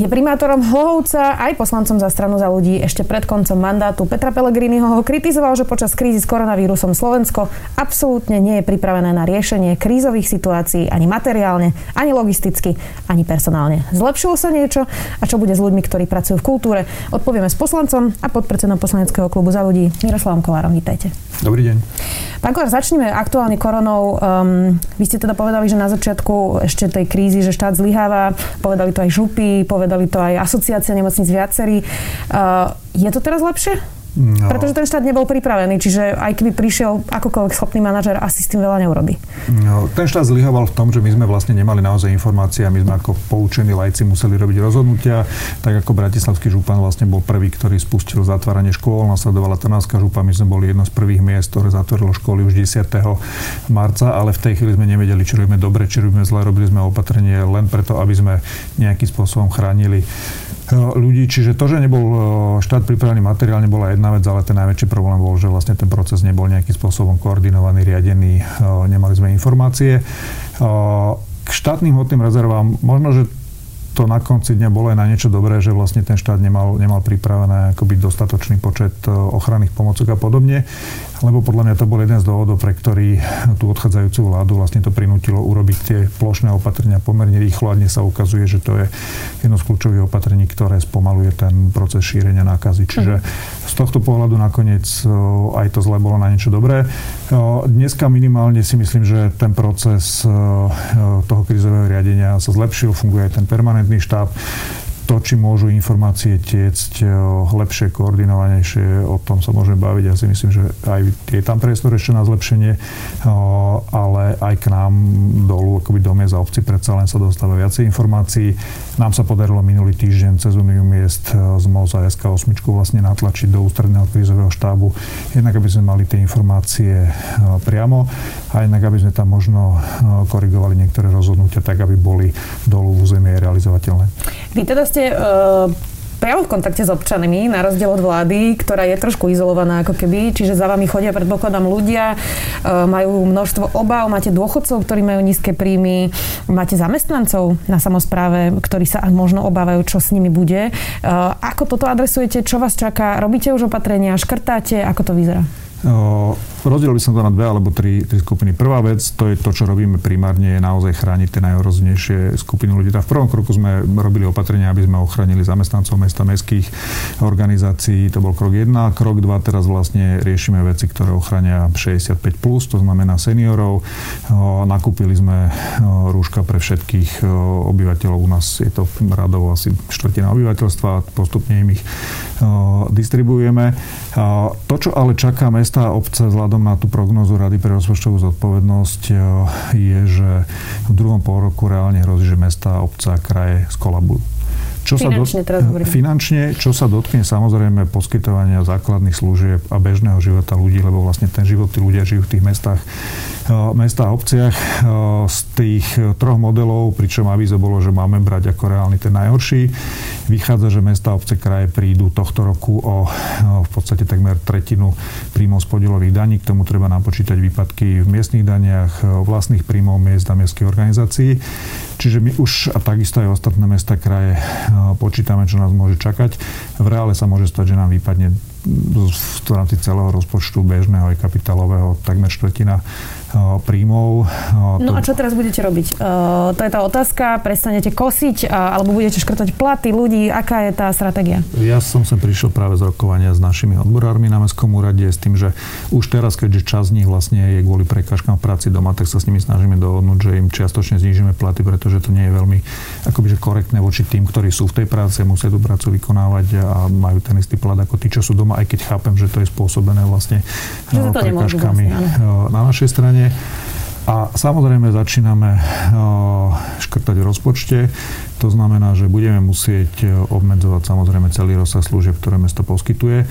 Je primátorom Hlohovca aj poslancom za stranu za ľudí. Ešte pred koncom mandátu Petra Pellegriniho ho kritizoval, že počas krízy s koronavírusom Slovensko absolútne nie je pripravené na riešenie krízových situácií ani materiálne, ani logisticky, ani personálne. Zlepšilo sa niečo? A čo bude s ľuďmi, ktorí pracujú v kultúre? Odpovieme s poslancom a podpredsedom poslaneckého klubu za ľudí Miroslavom Kolárom. Vítajte. Dobrý deň. Pán Kolár, začneme aktuálne koronou. Um, vy ste teda povedali, že na začiatku ešte tej krízy, že štát zlyháva. Povedali to aj župy, povedali to aj asociácia nemocníc viacerí. Uh, je to teraz lepšie? No. Pretože ten štát nebol pripravený, čiže aj keby prišiel akokoľvek schopný manažer, asi s tým veľa neurobí. No, ten štát zlyhával v tom, že my sme vlastne nemali naozaj informácie a my sme ako poučení lajci museli robiť rozhodnutia, tak ako Bratislavský župan vlastne bol prvý, ktorý spustil zatváranie škôl, nasledovala Trnavská župa, my sme boli jedno z prvých miest, ktoré zatvorilo školy už 10. marca, ale v tej chvíli sme nevedeli, či robíme dobre, či robíme zle, robili sme opatrenie len preto, aby sme nejakým spôsobom chránili ľudí. Čiže to, že nebol štát pripravený materiálne, bola jedna vec, ale ten najväčší problém bol, že vlastne ten proces nebol nejakým spôsobom koordinovaný, riadený, nemali sme informácie. K štátnym hotným rezervám, možno, že to na konci dňa bolo aj na niečo dobré, že vlastne ten štát nemal, nemal pripravené akoby dostatočný počet ochranných pomocok a podobne lebo podľa mňa to bol jeden z dôvodov, pre ktorý tú odchádzajúcu vládu vlastne to prinútilo urobiť tie plošné opatrenia pomerne rýchlo a dnes sa ukazuje, že to je jedno z kľúčových opatrení, ktoré spomaluje ten proces šírenia nákazy. Čiže z tohto pohľadu nakoniec aj to zle bolo na niečo dobré. Dneska minimálne si myslím, že ten proces toho krizového riadenia sa zlepšil, funguje aj ten permanentný štáb to, či môžu informácie tiecť eh, lepšie, koordinovanejšie, o tom sa môžeme baviť. Ja si myslím, že aj je tam priestor ešte na zlepšenie, eh, ale aj k nám dolu, akoby do miest a obci predsa len sa dostáva viacej informácií. Nám sa podarilo minulý týždeň cez Uniu miest z MOZ a SK8 vlastne natlačiť do ústredného krízového štábu, jednak aby sme mali tie informácie priamo a jednak aby sme tam možno korigovali niektoré rozhodnutia tak, aby boli dolu v územie realizovateľné. Vy teda ste ste uh, priamo v kontakte s občanmi, na rozdiel od vlády, ktorá je trošku izolovaná ako keby, čiže za vami chodia predpokladám ľudia, uh, majú množstvo obav, máte dôchodcov, ktorí majú nízke príjmy, máte zamestnancov na samozpráve, ktorí sa možno obávajú, čo s nimi bude. Uh, ako toto adresujete, čo vás čaká? Robíte už opatrenia, škrtáte, ako to vyzerá? Rozdiel by som to na dve alebo tri, tri skupiny. Prvá vec, to je to, čo robíme primárne, je naozaj chrániť tie najohrozenejšie skupiny ľudí. Tak v prvom kroku sme robili opatrenia, aby sme ochránili zamestnancov mesta, mestských organizácií. To bol krok 1. Krok 2, teraz vlastne riešime veci, ktoré ochrania 65+, plus, to znamená seniorov. Nakúpili sme rúška pre všetkých obyvateľov. U nás je to radovo asi štvrtina obyvateľstva. Postupne im ich distribuujeme. To, čo ale čaká mesta a obce na tú prognozu Rady pre rozpočtovú zodpovednosť e, je, že v druhom pol roku reálne hrozí, že mesta, obce a kraje skolabujú. Čo finančne, sa do, finančne, čo sa dotkne samozrejme poskytovania základných služieb a bežného života ľudí, lebo vlastne ten život tí ľudia žijú v tých mestách, uh, mestách a obciach. Uh, z tých troch modelov, pričom avízo bolo, že máme brať ako reálny ten najhorší, vychádza, že mesta, obce, kraje prídu tohto roku o v podstate takmer tretinu príjmov z podielových daní. K tomu treba napočítať výpadky v miestnych daniach, vlastných príjmov miest a miestských organizácií. Čiže my už, a takisto aj ostatné mesta, kraje, počítame, čo nás môže čakať. V reále sa môže stať, že nám vypadne v rámci celého rozpočtu bežného aj kapitálového takmer štvrtina príjmov. No a čo teraz budete robiť? To je tá otázka. Prestanete kosiť alebo budete škrtať platy ľudí? Aká je tá stratégia? Ja som sem prišiel práve z rokovania s našimi odborármi na Mestskom úrade s tým, že už teraz, keďže čas z nich vlastne je kvôli prekážkam v práci doma, tak sa s nimi snažíme dohodnúť, že im čiastočne znížime platy, pretože to nie je veľmi akoby, že korektné voči tým, ktorí sú v tej práci, musia tú prácu vykonávať a majú ten istý plat ako tí, čo sú doma, aj keď chápem, že to je spôsobené vlastne prekážkami vlastne, na našej strane strane. A samozrejme začíname škrtať v rozpočte. To znamená, že budeme musieť obmedzovať samozrejme celý rozsah služieb, ktoré mesto poskytuje.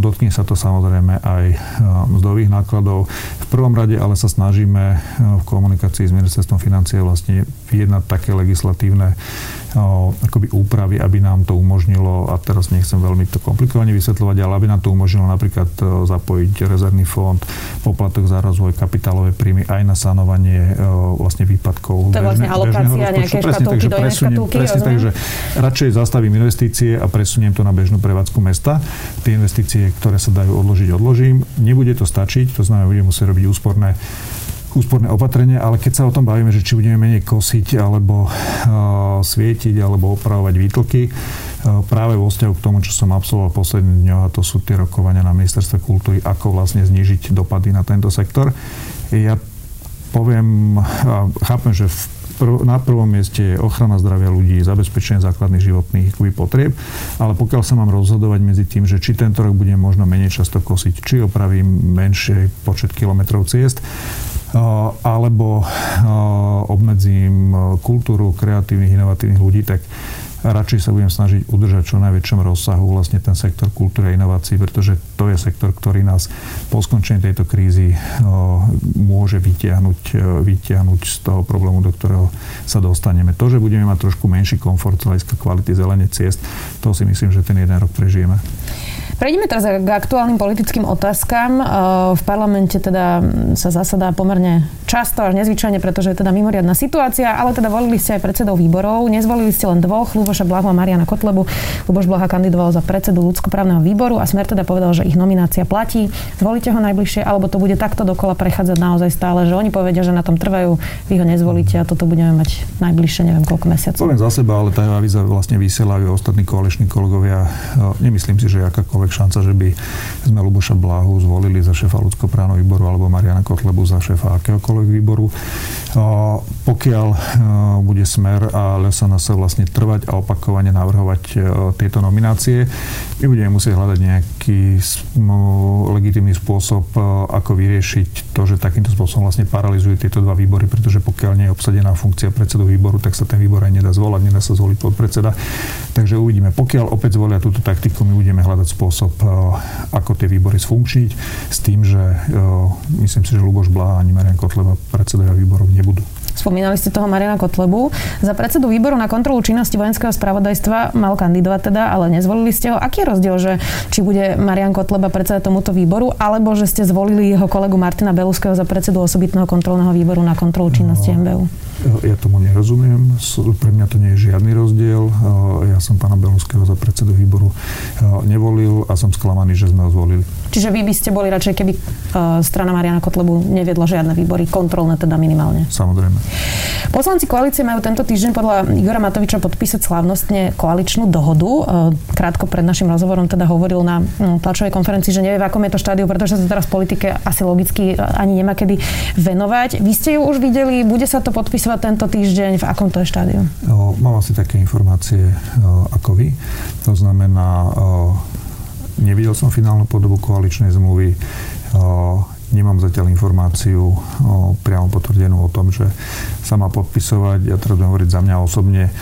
Dotkne sa to samozrejme aj mzdových nákladov. V prvom rade ale sa snažíme v komunikácii s ministerstvom financie vlastne vyjednať také legislatívne akoby úpravy, aby nám to umožnilo, a teraz nechcem veľmi to komplikovane vysvetľovať, ale aby nám to umožnilo napríklad zapojiť rezervný fond, poplatok za rozvoj, kapitálové príjmy aj na sanovanie vlastne výpadkov. To je vlastne alokácia nejaké škatulky do inej škatulky. Presne, takže radšej zastavím investície a presuniem to na bežnú prevádzku mesta. Tie investície, ktoré sa dajú odložiť, odložím. Nebude to stačiť, to znamená, budem musieť robiť úsporné úsporné opatrenia, ale keď sa o tom bavíme, že či budeme menej kosiť, alebo uh, svietiť, alebo opravovať výtlky, uh, práve vo vzťahu k tomu, čo som absolvoval posledný dňo, a to sú tie rokovania na ministerstve kultúry, ako vlastne znižiť dopady na tento sektor. Ja poviem, uh, chápem, že v na prvom mieste je ochrana zdravia ľudí, zabezpečenie základných životných potrieb, ale pokiaľ sa mám rozhodovať medzi tým, že či tento rok budem možno menej často kosiť, či opravím menšie počet kilometrov ciest, alebo obmedzím kultúru kreatívnych, inovatívnych ľudí, tak radšej sa budem snažiť udržať čo najväčšom rozsahu vlastne ten sektor kultúry a inovácií, pretože to je sektor, ktorý nás po skončení tejto krízy môže vytiahnuť, vytiahnuť z toho problému, do ktorého sa dostaneme. To, že budeme mať trošku menší komfort z hľadiska kvality zelene ciest, to si myslím, že ten jeden rok prežijeme. Prejdeme teraz k aktuálnym politickým otázkam. E, v parlamente teda sa zasadá pomerne často až nezvyčajne, pretože je teda mimoriadná situácia, ale teda volili ste aj predsedov výborov. Nezvolili ste len dvoch, Luboša Blahu a Mariana Kotlebu. Luboš Blaha kandidoval za predsedu ľudskoprávneho výboru a Smer teda povedal, že ich nominácia platí. Zvolíte ho najbližšie, alebo to bude takto dokola prechádzať naozaj stále, že oni povedia, že na tom trvajú, vy ho nezvolíte a toto budeme mať najbližšie, neviem koľko mesiacov. Poviem za seba, ale tá avíza vlastne vysielajú ostatní koaliční kolegovia. E, nemyslím si, že akákoľvek akákoľvek šanca, že by sme Luboša Blahu zvolili za šéfa ľudskoprávneho výboru alebo Mariana Kotlebu za šéfa akéhokoľvek výboru. Pokiaľ bude smer a sa vlastne trvať a opakovane navrhovať tieto nominácie, my budeme musieť hľadať nejaký legitimný spôsob, ako vyriešiť to, že takýmto spôsobom vlastne paralizujú tieto dva výbory, pretože pokiaľ nie je obsadená funkcia predsedu výboru, tak sa ten výbor aj nedá zvolať, nedá sa zvoliť podpredseda. Takže uvidíme. Pokiaľ opäť zvolia túto taktiku, my budeme hľadať spôsob, spôsob, eh, ako tie výbory sfunkčniť, s tým, že eh, myslím si, že Luboš Blá ani Marian Kotleba predsedovia výborov nebudú. Spomínali ste toho Mariana Kotlebu. Za predsedu výboru na kontrolu činnosti vojenského spravodajstva mal kandidovať teda, ale nezvolili ste ho. Aký je rozdiel, že či bude Marian Kotleba predseda tomuto výboru, alebo že ste zvolili jeho kolegu Martina Beluského za predsedu osobitného kontrolného výboru na kontrolu činnosti MBU? Ja tomu nerozumiem. Pre mňa to nie je žiadny rozdiel. Ja som pána Beluského za predsedu výboru nevolil a som sklamaný, že sme ho zvolili. Čiže vy by ste boli radšej, keby strana Mariana Kotlebu neviedla žiadne výbory, kontrolné teda minimálne? Samozrejme. Poslanci koalície majú tento týždeň podľa Igora Matoviča podpísať slávnostne koaličnú dohodu. Krátko pred našim rozhovorom teda hovoril na no, tlačovej konferencii, že nevie, v akom je to štádiu, pretože sa teraz politike asi logicky ani nemá kedy venovať. Vy ste ju už videli, bude sa to podpísať podpisovať tento týždeň? V akom to je štádiu? Mám asi také informácie ako vy. To znamená, nevidel som finálnu podobu koaličnej zmluvy. Nemám zatiaľ informáciu priamo potvrdenú o tom, že sa má podpisovať. Ja teraz budem hovoriť za mňa osobne.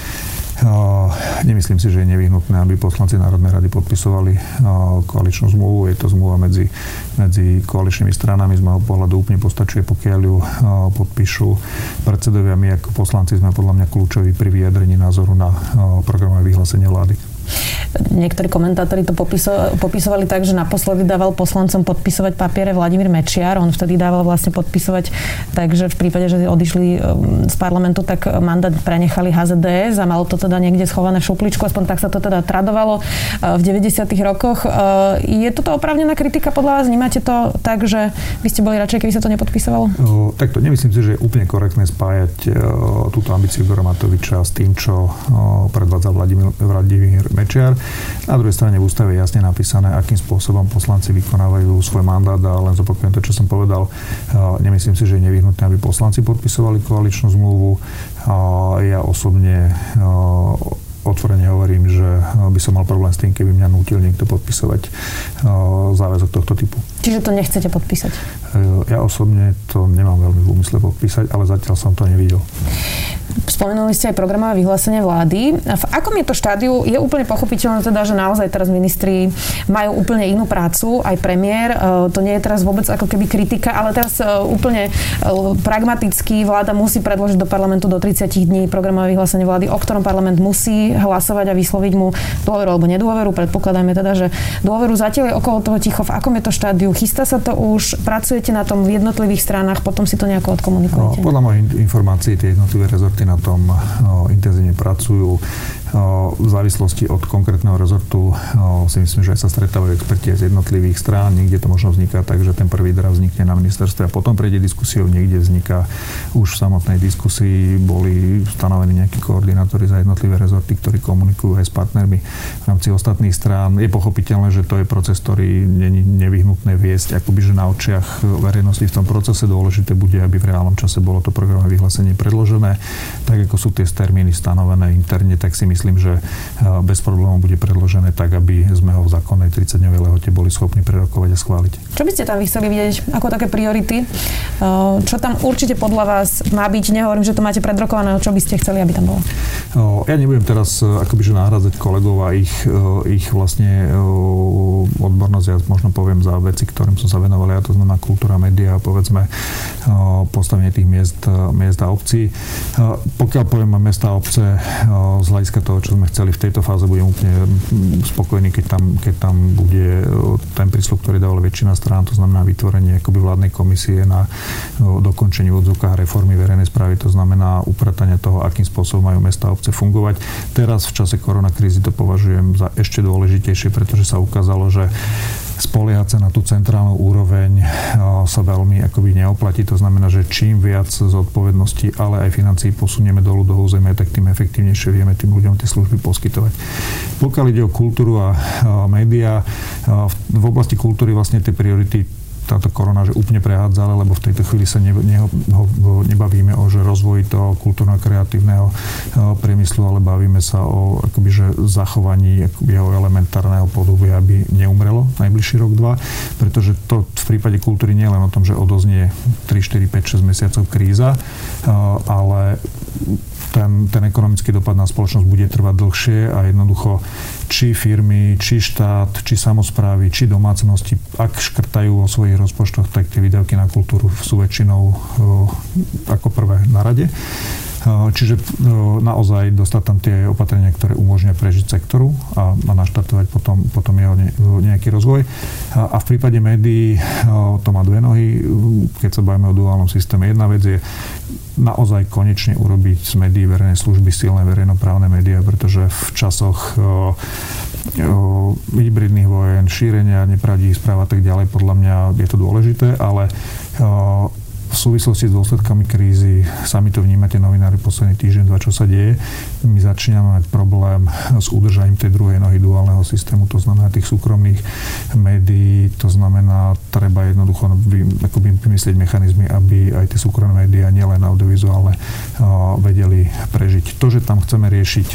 Nemyslím si, že je nevyhnutné, aby poslanci Národnej rady podpisovali koaličnú zmluvu. Je to zmluva medzi, medzi koaličnými stranami. Z môjho pohľadu úplne postačuje, pokiaľ ju podpíšu predsedovia. My ako poslanci sme podľa mňa kľúčoví pri vyjadrení názoru na programové vyhlásenie vlády. Niektorí komentátori to popiso- popisovali tak, že naposledy dával poslancom podpisovať papiere Vladimír Mečiar. On vtedy dával vlastne podpisovať, takže v prípade, že odišli um, z parlamentu, tak mandát prenechali HZDS a malo to teda niekde schované v šupličku, aspoň tak sa to teda tradovalo uh, v 90. rokoch. Uh, je toto opravnená kritika podľa vás? Vnímate to tak, že by ste boli radšej, keby sa to nepodpisovalo? Uh, takto, nemyslím si, že je úplne korektné spájať uh, túto ambíciu Igora s tým, čo uh, predvádza Vladimír, Vladimír Mečiar. Na druhej strane v ústave je jasne napísané, akým spôsobom poslanci vykonávajú svoj mandát a len zopakujem to, čo som povedal. Nemyslím si, že je nevyhnutné, aby poslanci podpisovali koaličnú zmluvu. Ja osobne otvorene hovorím, že by som mal problém s tým, keby mňa nútil niekto podpisovať záväzok tohto typu. Čiže to nechcete podpísať? Ja osobne to nemám veľmi v úmysle podpísať, ale zatiaľ som to nevidel. Spomenuli ste aj programové vyhlásenie vlády. V akom je to štádiu? Je úplne pochopiteľné teda, že naozaj teraz ministri majú úplne inú prácu, aj premiér. E, to nie je teraz vôbec ako keby kritika, ale teraz e, úplne e, pragmaticky vláda musí predložiť do parlamentu do 30 dní programové vyhlásenie vlády, o ktorom parlament musí hlasovať a vysloviť mu dôveru alebo nedôveru. Predpokladajme teda, že dôveru zatiaľ je okolo toho ticho. V akom je to štádiu? Chystá sa to už? Pracujete na tom v jednotlivých stranách? Potom si to nejako odkomunikujete? No, podľa mojich informácií tie jednotlivé rezorty na tom no, intenzívne pracujú v závislosti od konkrétneho rezortu si myslím, že sa stretávajú experti z jednotlivých strán. Niekde to možno vzniká tak, že ten prvý drav vznikne na ministerstve a potom prejde diskusiou. Niekde vzniká už v samotnej diskusii. Boli stanovení nejakí koordinátori za jednotlivé rezorty, ktorí komunikujú aj s partnermi v rámci ostatných strán. Je pochopiteľné, že to je proces, ktorý není nevyhnutné viesť akoby, že na očiach verejnosti v tom procese. Dôležité bude, aby v reálnom čase bolo to programové vyhlásenie predložené. Tak ako sú tie termíny stanovené interne, tak si myslím, myslím, že eh, bez problémov bude predložené tak, aby sme ho v zákonnej 30-dňovej lehote boli schopní prerokovať a schváliť. Čo by ste tam chceli vidieť ako také priority? Eh, čo tam určite podľa vás má byť? Nehovorím, že to máte predrokované, čo by ste chceli, aby tam bolo? Ja nebudem teraz eh, akoby, že nahradzať kolegov a ich, ich vlastne odbornosť. Ja možno poviem za veci, ktorým som sa venoval. Ja to znamená kultúra, média, povedzme postavenie tých miest, miest a obcí. Pokiaľ poviem mesta a obce z hľadiska toho, čo sme chceli v tejto fáze, budem úplne mm, spokojný, keď tam, keď tam bude ten prísľub, ktorý dával väčšina strán, to znamená vytvorenie akoby vládnej komisie na dokončenie odzvuka reformy verejnej správy, to znamená upratanie toho, akým spôsobom majú mesta a obce fungovať. Teraz v čase koronakrízy to považujem za ešte dôležitejšie, pretože sa ukázalo, že spoliehať sa na tú centrálnu úroveň sa veľmi akoby neoplatí. To znamená, že čím viac zodpovednosti, ale aj financií posunieme dolu do územia, tak tým efektívnejšie vieme tým ľuďom tie služby poskytovať. Pokiaľ ide o kultúru a médiá, v oblasti kultúry vlastne tie priority táto korona že úplne prehádzala, lebo v tejto chvíli sa ne, ne, ho, nebavíme o že rozvoji toho kultúrno-kreatívneho priemyslu, ale bavíme sa o akoby, že zachovaní jeho elementárneho podoby, aby neumrelo najbližší rok, dva, pretože to v prípade kultúry nie je len o tom, že odoznie 3, 4, 5, 6 mesiacov kríza, ale ten, ten ekonomický dopad na spoločnosť bude trvať dlhšie a jednoducho či firmy, či štát, či samozprávy, či domácnosti, ak škrtajú vo svojich rozpočtoch, tak tie výdavky na kultúru sú väčšinou ako prvé na rade. Čiže naozaj dostať tam tie opatrenia, ktoré umožňujú prežiť sektoru a, naštartovať potom, potom jeho nejaký rozvoj. A, a v prípade médií to má dve nohy. Keď sa bavíme o duálnom systéme, jedna vec je naozaj konečne urobiť z médií verejnej služby silné verejnoprávne médiá, pretože v časoch o, o, hybridných vojen, šírenia nepravdivých správ a tak ďalej, podľa mňa je to dôležité, ale o, v súvislosti s dôsledkami krízy, sami to vnímate novinári posledný týždeň, dva, čo sa deje, my začíname mať problém s udržaním tej druhej nohy duálneho systému, to znamená tých súkromných médií, to znamená, treba jednoducho akoby vymyslieť mechanizmy, aby aj tie súkromné médiá, nielen audiovizuálne, vedeli prežiť. To, že tam chceme riešiť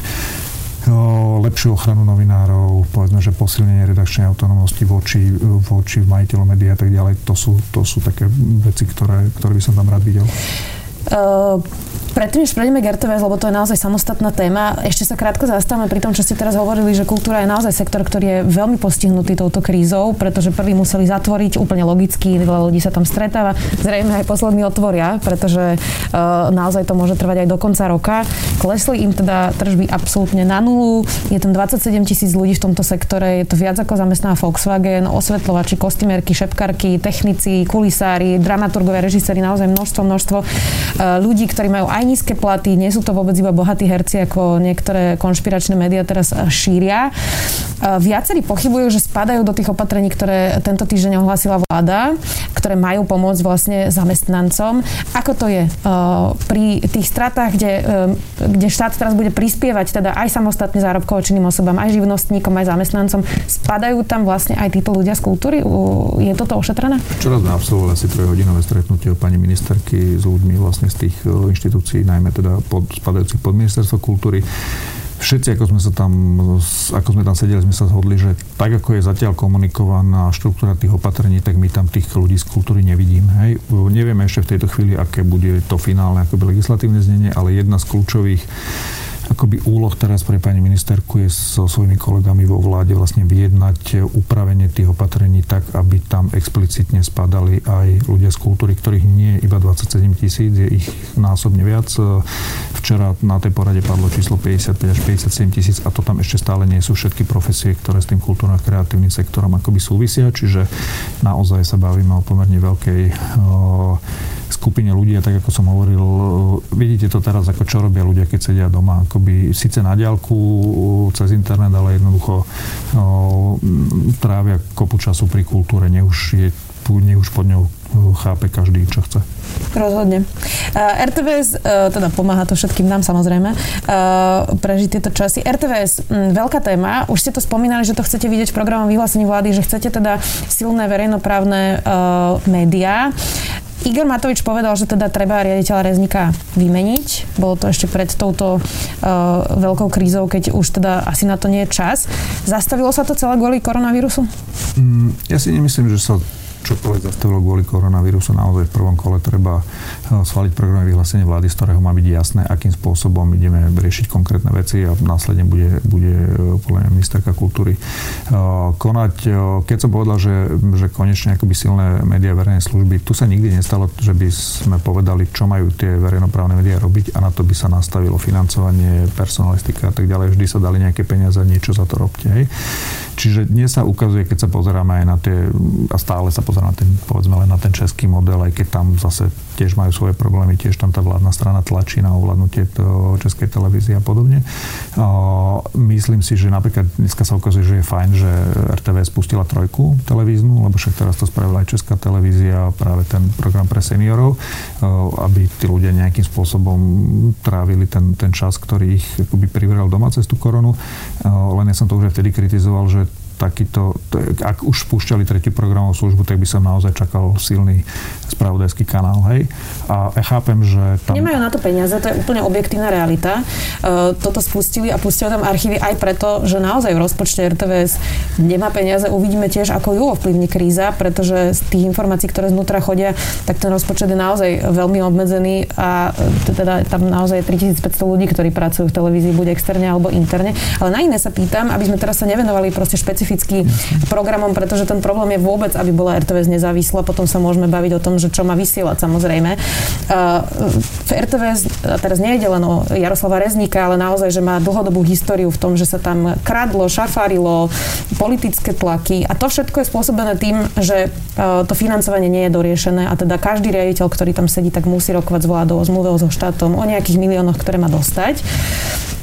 lepšiu ochranu novinárov, povedzme, že posilnenie redakčnej autonómnosti voči, voči majiteľom médií a tak ďalej. To sú, to sú také veci, ktoré, ktoré by som tam rád videl. Uh, predtým, než prejdeme k RTVS, lebo to je naozaj samostatná téma, ešte sa krátko zastavíme pri tom, čo ste teraz hovorili, že kultúra je naozaj sektor, ktorý je veľmi postihnutý touto krízou, pretože prvý museli zatvoriť, úplne logicky, veľa ľudí sa tam stretáva, zrejme aj poslední otvoria, pretože uh, naozaj to môže trvať aj do konca roka. Klesli im teda tržby absolútne na nulu, je tam 27 tisíc ľudí v tomto sektore, je to viac ako zamestná Volkswagen, osvetľovači, kostymérky, šepkarky, technici, kulisári, dramaturgovia, režiséri, naozaj množstvo, množstvo Eh, ľudí, ktorí majú aj nízke platy, nie sú to vôbec iba bohatí herci, ako niektoré konšpiračné médiá teraz eh, šíria. Eh, viacerí pochybujú, že spadajú do tých opatrení, ktoré tento týždeň ohlásila vláda, ktoré majú pomôcť vlastne zamestnancom. Ako to je pri tých stratách, kde, kde štát teraz bude prispievať teda aj samostatne zárobkovo činným osobám, aj živnostníkom, aj zamestnancom, spadajú tam vlastne aj títo ľudia z kultúry? Je toto ošetrené? Včera sme absolvovali asi trojhodinové stretnutie pani ministerky s ľuďmi vlastne z tých e, inštitúcií, najmä teda pod, spadajúcich pod ministerstvo kultúry. všetci, ako sme sa tam, ako sme tam sedeli, sme sa zhodli, že tak, ako je zatiaľ komunikovaná štruktúra tých opatrení, tak my tam tých ľudí z kultúry nevidíme. Hej. Nevieme ešte v tejto chvíli, aké bude to finálne akoby legislatívne znenie, ale jedna z kľúčových akoby úloh teraz pre pani ministerku je so svojimi kolegami vo vláde vlastne vyjednať upravenie tých opatrení tak, aby tam explicitne spadali aj ľudia z kultúry, ktorých nie je iba 27 tisíc, je ich násobne viac. Včera na tej porade padlo číslo 55 až 57 tisíc a to tam ešte stále nie sú všetky profesie, ktoré s tým kultúrno-kreatívnym sektorom akoby súvisia, čiže naozaj sa bavíme o pomerne veľkej skupine ľudí tak ako som hovoril, vidíte to teraz ako čo robia ľudia, keď sedia doma, akoby síce na diálku cez internet, ale jednoducho no, trávia kopu času pri kultúre, nech už, je, nech už pod ňou chápe každý, čo chce. Rozhodne. Uh, RTVS, uh, teda pomáha to všetkým nám samozrejme, uh, prežiť tieto časy. RTVS, m, veľká téma, už ste to spomínali, že to chcete vidieť v programom vyhlásení vlády, že chcete teda silné verejnoprávne uh, médiá. Igor Matovič povedal, že teda treba riaditeľa Reznika vymeniť. Bolo to ešte pred touto uh, veľkou krízou, keď už teda asi na to nie je čas. Zastavilo sa to celé kvôli koronavírusu? Mm, ja si nemyslím, že sa čokoľvek zastavilo kvôli koronavírusu, naozaj v prvom kole treba eh, schváliť program vyhlásenie vlády, z ktorého má byť jasné, akým spôsobom ideme riešiť konkrétne veci a následne bude, bude eh, podľa mňa ministerka kultúry eh, konať. Keď som povedal, že, že konečne akoby silné médiá verejnej služby, tu sa nikdy nestalo, že by sme povedali, čo majú tie verejnoprávne médiá robiť a na to by sa nastavilo financovanie, personalistika a tak ďalej. Vždy sa dali nejaké peniaze, niečo za to robte. Hej. Čiže dnes sa ukazuje, keď sa pozeráme aj na tie, a stále sa pozeráme na ten, povedzme len na ten český model, aj keď tam zase tiež majú svoje problémy, tiež tam tá vládna strana tlačí na ovládnutie českej televízie a podobne. Myslím si, že napríklad dneska sa ukazuje, že je fajn, že RTV spustila trojku televíznu, lebo však teraz to spravila aj česká televízia, práve ten program pre seniorov, aby tí ľudia nejakým spôsobom trávili ten, ten čas, ktorý ich akoby privrel doma cez tú koronu. Len ja som to už aj vtedy kritizoval, že takýto, ak už spúšťali tretí programovú službu, tak by som naozaj čakal silný spravodajský kanál, hej. A ja chápem, že tam... Nemajú na to peniaze, to je úplne objektívna realita. E, toto spustili a pustili tam archívy aj preto, že naozaj v rozpočte RTVS nemá peniaze. Uvidíme tiež, ako ju ovplyvní kríza, pretože z tých informácií, ktoré znútra chodia, tak ten rozpočet je naozaj veľmi obmedzený a teda tam naozaj je 3500 ľudí, ktorí pracujú v televízii, buď externe alebo interne. Ale na iné sa pýtam, aby sme teraz sa nevenovali proste špecificky špecificky programom, pretože ten problém je vôbec, aby bola RTVS nezávislá. Potom sa môžeme baviť o tom, že čo má vysielať samozrejme. V RTVS teraz nie ide len o Jaroslava Rezníka, ale naozaj, že má dlhodobú históriu v tom, že sa tam kradlo, šafárilo, politické tlaky a to všetko je spôsobené tým, že to financovanie nie je doriešené a teda každý riaditeľ, ktorý tam sedí, tak musí rokovať s vládou, o so štátom, o nejakých miliónoch, ktoré má dostať.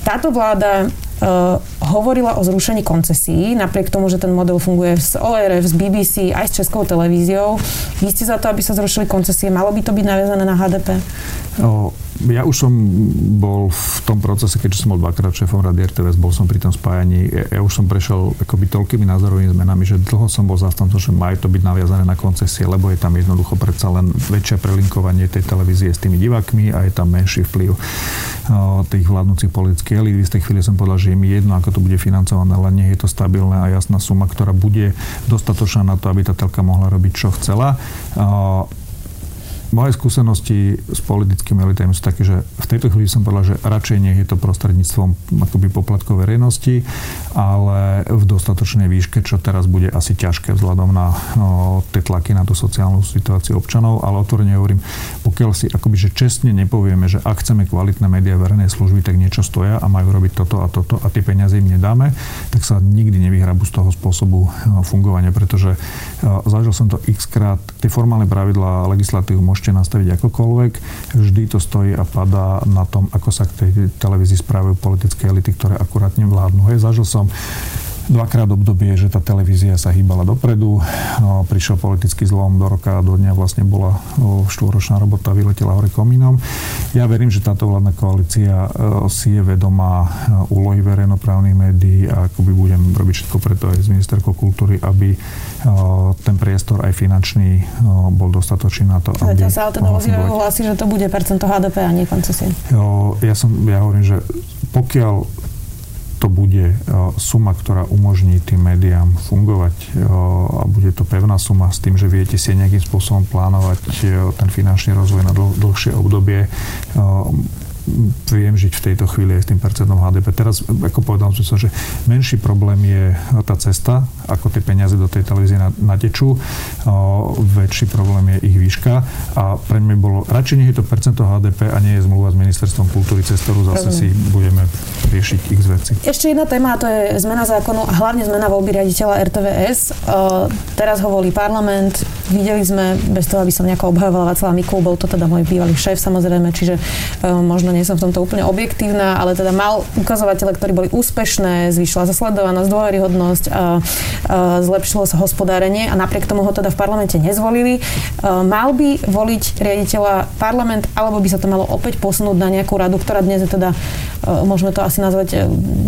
Táto vláda Uh, hovorila o zrušení koncesí, napriek tomu, že ten model funguje z ORF, z BBC, aj s českou televíziou. Vy ste za to, aby sa zrušili koncesie. Malo by to byť naviazané na HDP? O, ja už som bol v tom procese, keďže som bol dvakrát šéfom Rady RTVS, bol som pri tom spájaní. Ja, ja už som prešiel akoby toľkými názorovými zmenami, že dlho som bol zastancom, že majú to byť naviazané na koncesie, lebo je tam jednoducho predsa len väčšie prelinkovanie tej televízie s tými divákmi a je tam menší vplyv o, tých vládnúcich politických elít. V tej chvíli som povedal, že mi jedno, ako to bude financované, ale nie je to stabilná a jasná suma, ktorá bude dostatočná na to, aby tá telka mohla robiť, čo chcela. Moje skúsenosti s politickými elitami sú také, že v tejto chvíli som povedal, že radšej nie je to prostredníctvom akoby poplatkov verejnosti, ale v dostatočnej výške, čo teraz bude asi ťažké vzhľadom na no, tie tlaky na tú sociálnu situáciu občanov, ale otvorene hovorím, pokiaľ si akoby, že čestne nepovieme, že ak chceme kvalitné médiá verejnej služby, tak niečo stoja a majú robiť toto a toto a tie peniaze im nedáme, tak sa nikdy nevyhrabu z toho spôsobu no, fungovania, pretože no, zažil som to x krát, tie formálne pravidlá legislatívu môžete môžete nastaviť akokoľvek. Vždy to stojí a padá na tom, ako sa k tej televízii správajú politické elity, ktoré akurátne vládnu. Hej, zažil som dvakrát obdobie, že tá televízia sa hýbala dopredu. No, prišiel politický zlom do roka a do dňa vlastne bola štvorročná robota, vyletela hore komínom. Ja verím, že táto vládna koalícia e, si je vedomá e, úlohy verejnoprávnych médií a akoby budem robiť všetko preto aj z ministerkou kultúry, aby e, ten priestor aj finančný bol dostatočný na to, aby... Zatiaľ sa ale teda hlási, že to bude percento HDP a nie koncesie. Ja, som, ja hovorím, že pokiaľ to bude suma, ktorá umožní tým médiám fungovať a bude to pevná suma s tým, že viete si nejakým spôsobom plánovať ten finančný rozvoj na dlh, dlhšie obdobie, viem žiť v tejto chvíli aj s tým percentom HDP. Teraz, ako povedal som že menší problém je tá cesta, ako tie peniaze do tej televízie natečú. väčší problém je ich výška a pre mňa bolo, radšej nie je to percento HDP a nie je zmluva s ministerstvom kultúry, cez ktorú zase si budeme riešiť ich veci. Ešte jedna téma, a to je zmena zákonu a hlavne zmena voľby riaditeľa RTVS. teraz ho volí parlament, videli sme, bez toho, aby som nejako obhajovala Václava Mikul, bol to teda môj bývalý šéf samozrejme, čiže možno nie som v tomto úplne objektívna, ale teda mal ukazovatele, ktorí boli úspešné, zvýšila sa sledovanosť, dôveryhodnosť, zlepšilo sa hospodárenie a napriek tomu ho teda v parlamente nezvolili. Mal by voliť riaditeľa parlament, alebo by sa to malo opäť posunúť na nejakú radu, ktorá dnes je teda, môžeme to asi nazvať e,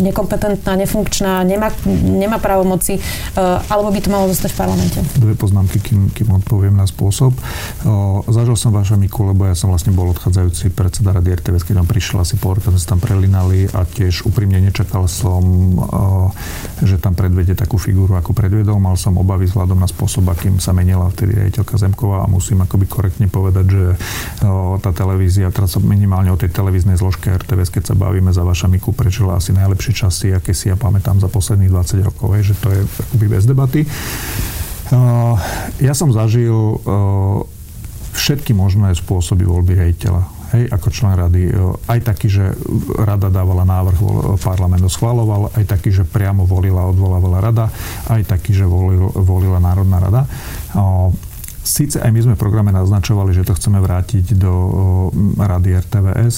nekompetentná, nefunkčná, nemá, nemá právomoci, a, alebo by to malo zostať v parlamente? Dve poznámky, kým, kým odpoviem na spôsob. O, zažil som vaša Miku, lebo ja som vlastne bol odchádzajúci predseda Rady RTVS, keď tam prišiel asi pol roka, sme sa tam prelinali a tiež úprimne nečakal som, eh, že tam predvede takú figúru, ako predvedol. Mal som obavy vzhľadom na spôsob, akým sa menila vtedy riaditeľka Zemková a musím akoby korektne povedať, že eh, tá televízia, teraz minimálne o tej televíznej zložke RTVS, keď sa bavíme za vaša Miku, prečila asi najlepšie časy, aké si ja pamätám za posledných 20 rokov, že to je akoby bez debaty. Eh, ja som zažil všetky možné spôsoby voľby riaditeľa hej, ako člen rady, e, aj taký, že rada dávala návrh, parlament ho schvaloval, aj taký, že priamo volila, odvolávala rada, aj taký, že volil, volila Národná rada. Sice aj my sme v programe naznačovali, že to chceme vrátiť do rady RTVS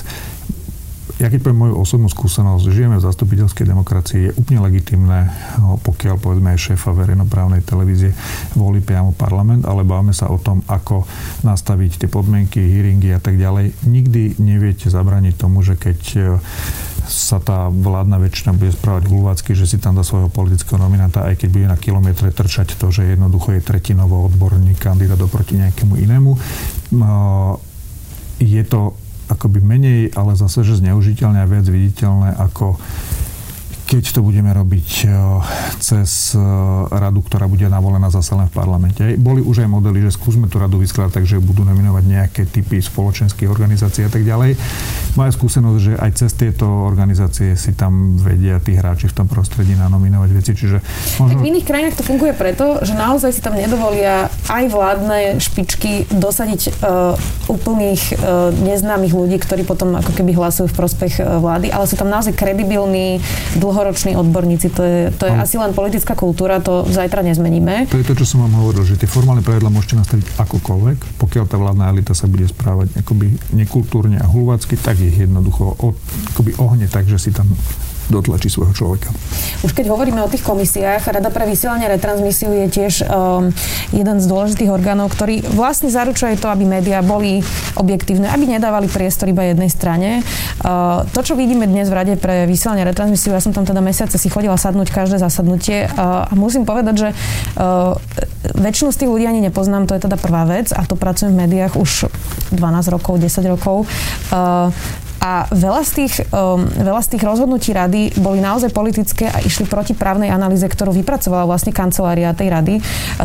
ja keď poviem moju osobnú skúsenosť, žijeme v zastupiteľskej demokracii, je úplne legitimné, no, pokiaľ povedzme aj šéfa verejnoprávnej televízie volí priamo parlament, ale bavíme sa o tom, ako nastaviť tie podmienky, hearingy a tak ďalej. Nikdy neviete zabraniť tomu, že keď e, sa tá vládna väčšina bude správať hulvácky, že si tam dá svojho politického nominanta, aj keď bude na kilometre trčať to, že jednoducho je tretinovo odborný kandidát oproti nejakému inému. Je to akoby menej, ale zase, že zneužiteľné a viac viditeľné ako keď to budeme robiť e, cez e, radu, ktorá bude navolená zase len v parlamente. Boli už aj modely, že skúsme tú radu vyskladať tak, že budú nominovať nejaké typy spoločenských organizácií a tak ďalej. Moja skúsenosť, že aj cez tieto organizácie si tam vedia tí hráči v tom prostredí nanominovať veci. Čiže možno... V iných krajinách to funguje preto, že naozaj si tam nedovolia aj vládne špičky dosadiť uh, úplných uh, neznámych ľudí, ktorí potom ako keby hlasujú v prospech uh, vlády, ale sú tam naozaj kredibilní, dlho dlhoroční odborníci. To je, to je asi len politická kultúra, to zajtra nezmeníme. To je to, čo som vám hovoril, že tie formálne pravidla môžete nastaviť akokoľvek. Pokiaľ tá vládna elita sa bude správať akoby nekultúrne a hulvácky, tak ich jednoducho od, akoby ohne tak, že si tam dotlačí svojho človeka. Už keď hovoríme o tých komisiách, Rada pre vysielanie retransmisiu je tiež um, jeden z dôležitých orgánov, ktorý vlastne zaručuje to, aby médiá boli objektívne, aby nedávali priestor iba jednej strane. Uh, to, čo vidíme dnes v Rade pre vysielanie retransmisiu, ja som tam teda mesiace si chodila sadnúť každé zasadnutie uh, a musím povedať, že uh, väčšinu z tých ľudí ani nepoznám, to je teda prvá vec a to pracujem v médiách už 12 rokov, 10 rokov. Uh, a veľa z, tých, um, veľa z tých rozhodnutí rady boli naozaj politické a išli proti právnej analýze, ktorú vypracovala vlastne kancelária tej rady.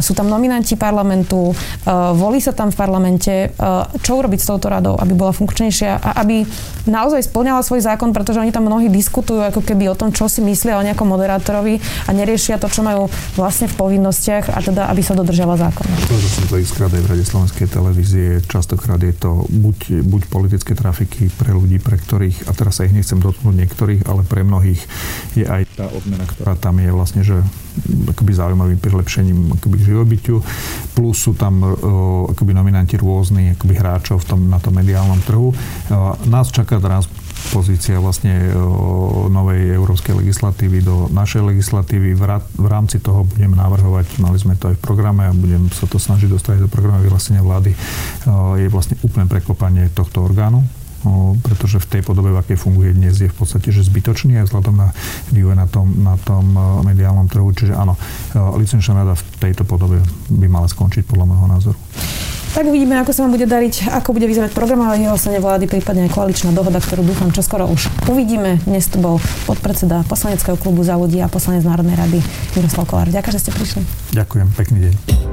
Sú tam nominanti parlamentu, uh, volí sa tam v parlamente. Uh, čo urobiť s touto radou, aby bola funkčnejšia a aby naozaj splňala svoj zákon, pretože oni tam mnohí diskutujú ako keby o tom, čo si myslia o nejakom moderátorovi a neriešia to, čo majú vlastne v povinnostiach a teda, aby sa dodržala zákon. To, že som to v Rade Slovenskej televízie, častokrát je to buď, buď politické trafiky pre ľudí, pre ktorých, a teraz sa ich nechcem dotknúť niektorých, ale pre mnohých je aj tá odmena, ktorá tam je vlastne, že akoby zaujímavým prilepšením akoby k. Plus sú tam uh, akoby nominanti rôzni akoby hráčov v tom, na tom mediálnom trhu. Uh, nás čaká teraz pozícia vlastne novej európskej legislatívy do našej legislatívy. V rámci toho budem navrhovať, mali sme to aj v programe a budem sa to snažiť dostať do programu vyhlásenia vlády, je vlastne úplne prekopanie tohto orgánu pretože v tej podobe, v akej funguje dnes, je v podstate že zbytočný aj vzhľadom na vývoj na tom, na tom mediálnom trhu. Čiže áno, licenčná rada v tejto podobe by mala skončiť podľa môjho názoru. Tak uvidíme, ako sa vám bude dariť, ako bude vyzerať programové vyhlásenie vlády, prípadne aj koaličná dohoda, ktorú dúfam čo skoro už uvidíme. Dnes tu bol podpredseda poslaneckého klubu za ľudí a poslanec Národnej rady Miroslav Kolár. Ďakujem, že ste prišli. Ďakujem, pekný deň.